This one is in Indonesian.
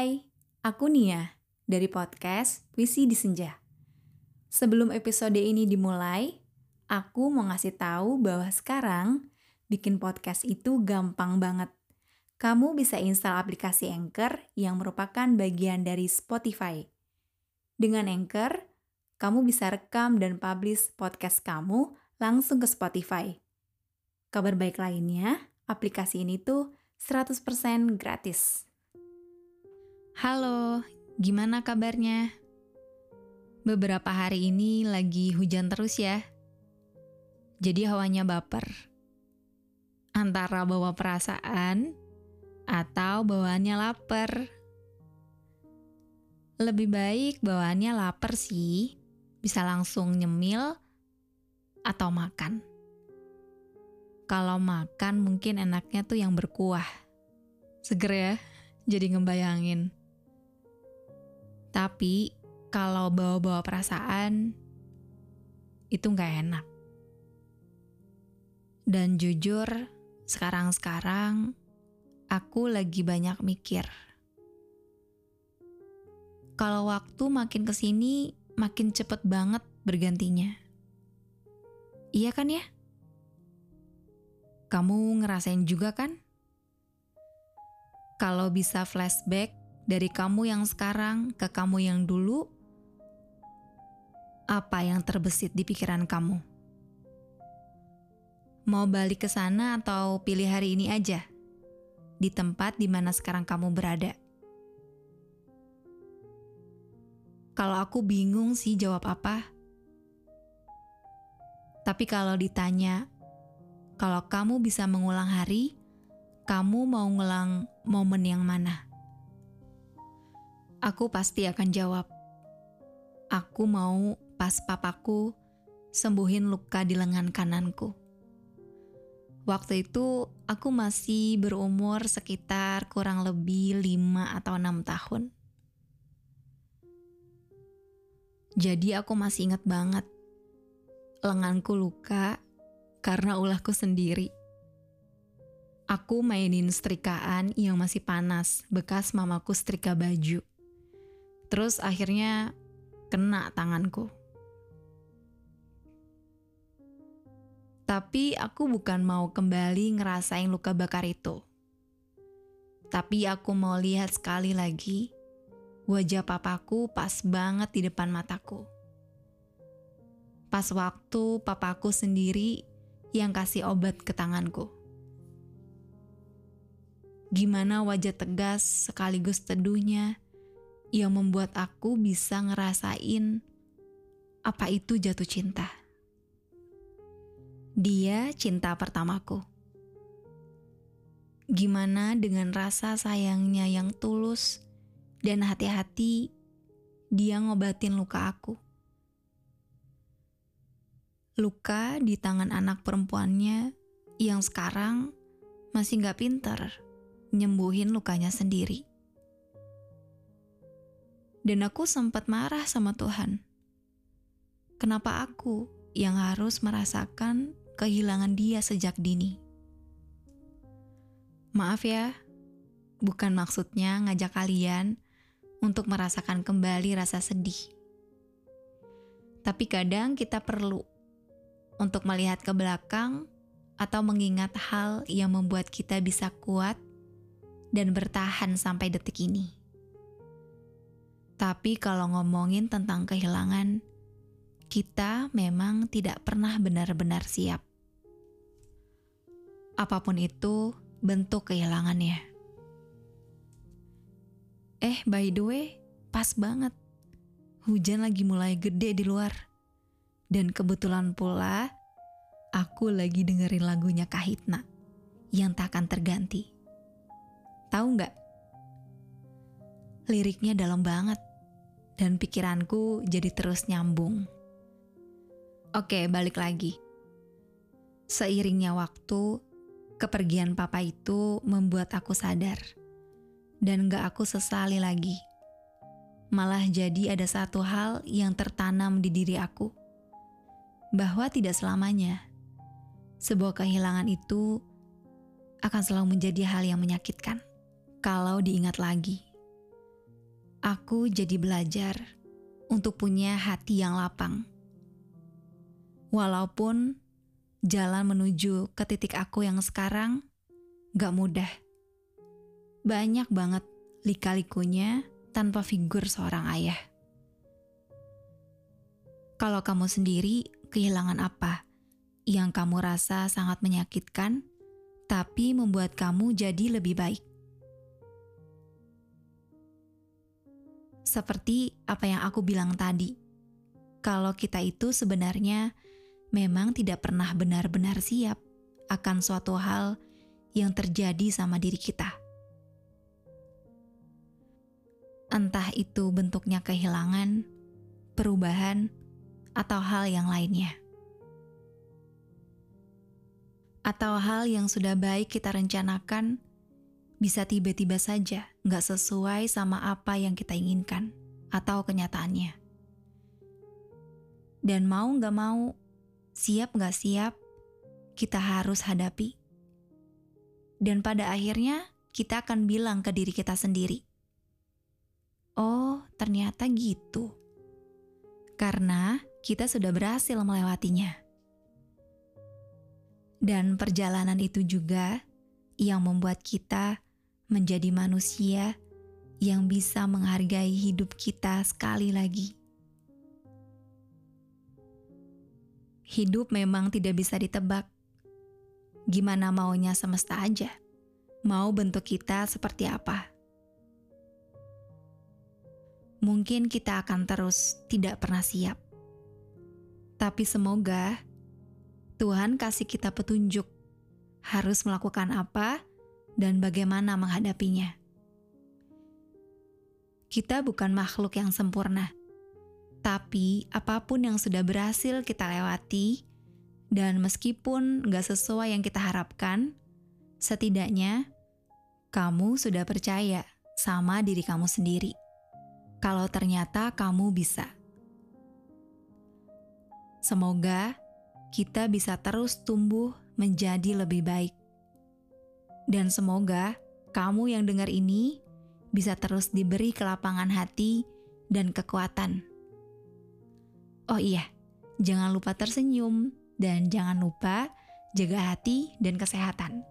Hai, aku Nia dari podcast Puisi di Senja. Sebelum episode ini dimulai, aku mau ngasih tahu bahwa sekarang bikin podcast itu gampang banget. Kamu bisa install aplikasi Anchor yang merupakan bagian dari Spotify. Dengan Anchor, kamu bisa rekam dan publish podcast kamu langsung ke Spotify. Kabar baik lainnya, aplikasi ini tuh 100% gratis. Halo, gimana kabarnya? Beberapa hari ini lagi hujan terus ya. Jadi hawanya baper. Antara bawa perasaan atau bawaannya lapar. Lebih baik bawaannya lapar sih. Bisa langsung nyemil atau makan. Kalau makan mungkin enaknya tuh yang berkuah. Seger ya, jadi ngebayangin. Tapi kalau bawa-bawa perasaan, itu nggak enak. Dan jujur, sekarang-sekarang aku lagi banyak mikir. Kalau waktu makin ke sini, makin cepet banget bergantinya. Iya kan ya? Kamu ngerasain juga kan? Kalau bisa flashback, dari kamu yang sekarang ke kamu yang dulu, apa yang terbesit di pikiran kamu? Mau balik ke sana atau pilih hari ini aja? Di tempat di mana sekarang kamu berada. Kalau aku bingung sih jawab apa. Tapi kalau ditanya, kalau kamu bisa mengulang hari, kamu mau ngulang momen yang mana? Aku pasti akan jawab. Aku mau pas papaku sembuhin luka di lengan kananku. Waktu itu aku masih berumur sekitar kurang lebih 5 atau 6 tahun. Jadi aku masih ingat banget lenganku luka karena ulahku sendiri. Aku mainin setrikaan yang masih panas, bekas mamaku setrika baju. Terus akhirnya kena tanganku. Tapi aku bukan mau kembali ngerasain luka bakar itu. Tapi aku mau lihat sekali lagi wajah papaku pas banget di depan mataku. Pas waktu papaku sendiri yang kasih obat ke tanganku. Gimana wajah tegas sekaligus teduhnya yang membuat aku bisa ngerasain apa itu jatuh cinta. Dia cinta pertamaku. Gimana dengan rasa sayangnya yang tulus dan hati-hati dia ngobatin luka aku. Luka di tangan anak perempuannya yang sekarang masih gak pinter nyembuhin lukanya sendiri. Dan aku sempat marah sama Tuhan. Kenapa aku yang harus merasakan kehilangan dia sejak dini? Maaf ya, bukan maksudnya ngajak kalian untuk merasakan kembali rasa sedih. Tapi kadang kita perlu untuk melihat ke belakang atau mengingat hal yang membuat kita bisa kuat dan bertahan sampai detik ini. Tapi kalau ngomongin tentang kehilangan, kita memang tidak pernah benar-benar siap. Apa pun itu bentuk kehilangannya. Eh, by the way, pas banget. Hujan lagi mulai gede di luar. Dan kebetulan pula, aku lagi dengerin lagunya Kahitna yang tak akan terganti. Tahu nggak? Liriknya dalam banget dan pikiranku jadi terus nyambung. Oke, balik lagi. Seiringnya waktu, kepergian papa itu membuat aku sadar. Dan gak aku sesali lagi. Malah jadi ada satu hal yang tertanam di diri aku. Bahwa tidak selamanya, sebuah kehilangan itu akan selalu menjadi hal yang menyakitkan. Kalau diingat lagi. Aku jadi belajar untuk punya hati yang lapang. Walaupun jalan menuju ke titik aku yang sekarang gak mudah. Banyak banget lika-likunya tanpa figur seorang ayah. Kalau kamu sendiri kehilangan apa yang kamu rasa sangat menyakitkan, tapi membuat kamu jadi lebih baik? Seperti apa yang aku bilang tadi, kalau kita itu sebenarnya memang tidak pernah benar-benar siap akan suatu hal yang terjadi sama diri kita. Entah itu bentuknya kehilangan, perubahan, atau hal yang lainnya. Atau hal yang sudah baik kita rencanakan, bisa tiba-tiba saja nggak sesuai sama apa yang kita inginkan atau kenyataannya. Dan mau nggak mau, siap gak siap, kita harus hadapi. Dan pada akhirnya, kita akan bilang ke diri kita sendiri, "Oh, ternyata gitu." Karena kita sudah berhasil melewatinya. Dan perjalanan itu juga yang membuat kita menjadi manusia yang bisa menghargai hidup kita sekali lagi. hidup memang tidak bisa ditebak. Gimana maunya semesta aja, mau bentuk kita seperti apa. Mungkin kita akan terus tidak pernah siap. Tapi semoga Tuhan kasih kita petunjuk harus melakukan apa dan bagaimana menghadapinya. Kita bukan makhluk yang sempurna tapi apa pun yang sudah berhasil kita lewati, dan meskipun gak sesuai yang kita harapkan, setidaknya kamu sudah percaya sama diri kamu sendiri. Kalau ternyata kamu bisa. Semoga kita bisa terus tumbuh menjadi lebih baik. Dan semoga kamu yang dengar ini bisa terus diberi kelapangan hati dan kekuatan Oh iya, jangan lupa tersenyum dan jangan lupa jaga hati dan kesehatan.